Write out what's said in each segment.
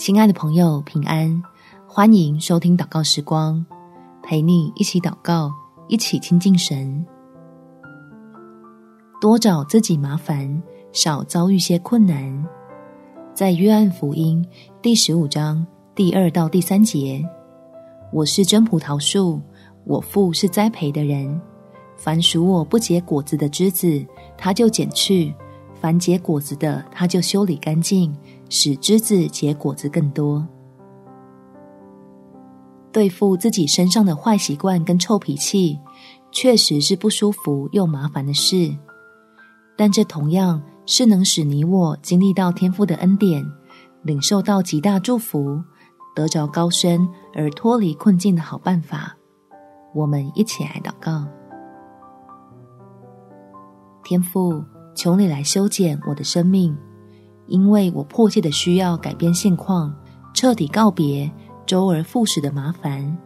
亲爱的朋友，平安！欢迎收听祷告时光，陪你一起祷告，一起亲近神。多找自己麻烦，少遭遇些困难。在约翰福音第十五章第二到第三节，我是真葡萄树，我父是栽培的人。凡属我不结果子的枝子，他就剪去；凡结果子的，他就修理干净。使枝子结果子更多。对付自己身上的坏习惯跟臭脾气，确实是不舒服又麻烦的事。但这同样是能使你我经历到天父的恩典，领受到极大祝福，得着高升而脱离困境的好办法。我们一起来祷告：天父，求你来修剪我的生命。因为我迫切的需要改变现况，彻底告别周而复始的麻烦，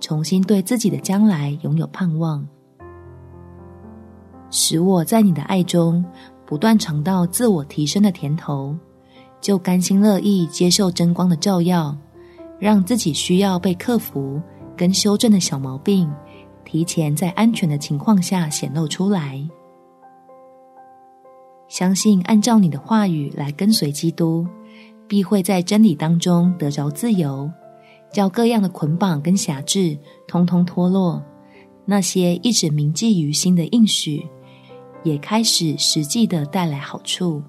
重新对自己的将来拥有盼望，使我在你的爱中不断尝到自我提升的甜头，就甘心乐意接受真光的照耀，让自己需要被克服跟修正的小毛病，提前在安全的情况下显露出来。相信按照你的话语来跟随基督，必会在真理当中得着自由，叫各样的捆绑跟辖制通通脱落。那些一直铭记于心的应许，也开始实际的带来好处。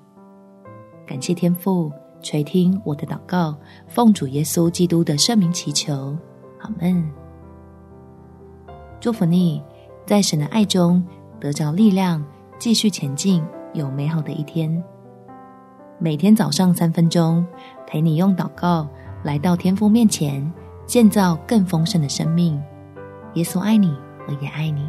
感谢天父垂听我的祷告，奉主耶稣基督的圣名祈求，阿门。祝福你，在神的爱中得着力量，继续前进。有美好的一天。每天早上三分钟，陪你用祷告来到天父面前，建造更丰盛的生命。耶稣爱你，我也爱你。